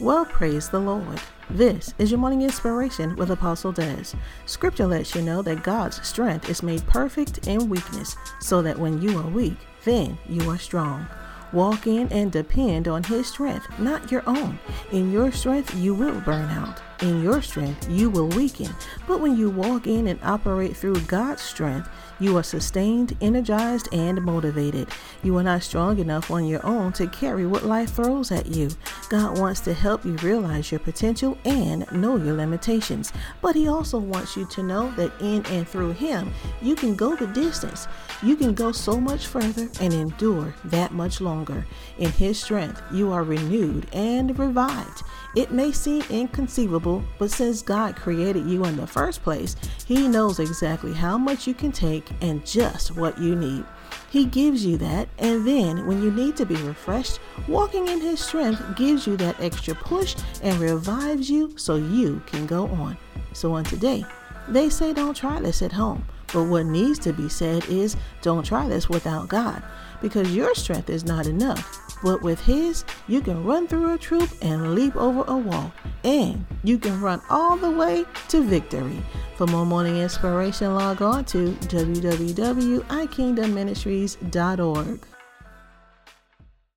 Well, praise the Lord. This is your morning inspiration with Apostle Dez. Scripture lets you know that God's strength is made perfect in weakness, so that when you are weak, then you are strong. Walk in and depend on His strength, not your own. In your strength, you will burn out. In your strength, you will weaken. But when you walk in and operate through God's strength, you are sustained, energized, and motivated. You are not strong enough on your own to carry what life throws at you. God wants to help you realize your potential and know your limitations. But He also wants you to know that in and through Him, you can go the distance. You can go so much further and endure that much longer. In His strength, you are renewed and revived. It may seem inconceivable, but since God created you in the first place, He knows exactly how much you can take and just what you need. He gives you that, and then when you need to be refreshed, walking in His strength gives you that extra push and revives you so you can go on. So, on today, they say don't try this at home. But what needs to be said is don't try this without God because your strength is not enough. But with His, you can run through a troop and leap over a wall, and you can run all the way to victory. For more morning inspiration, log on to www.ikingdomministries.org.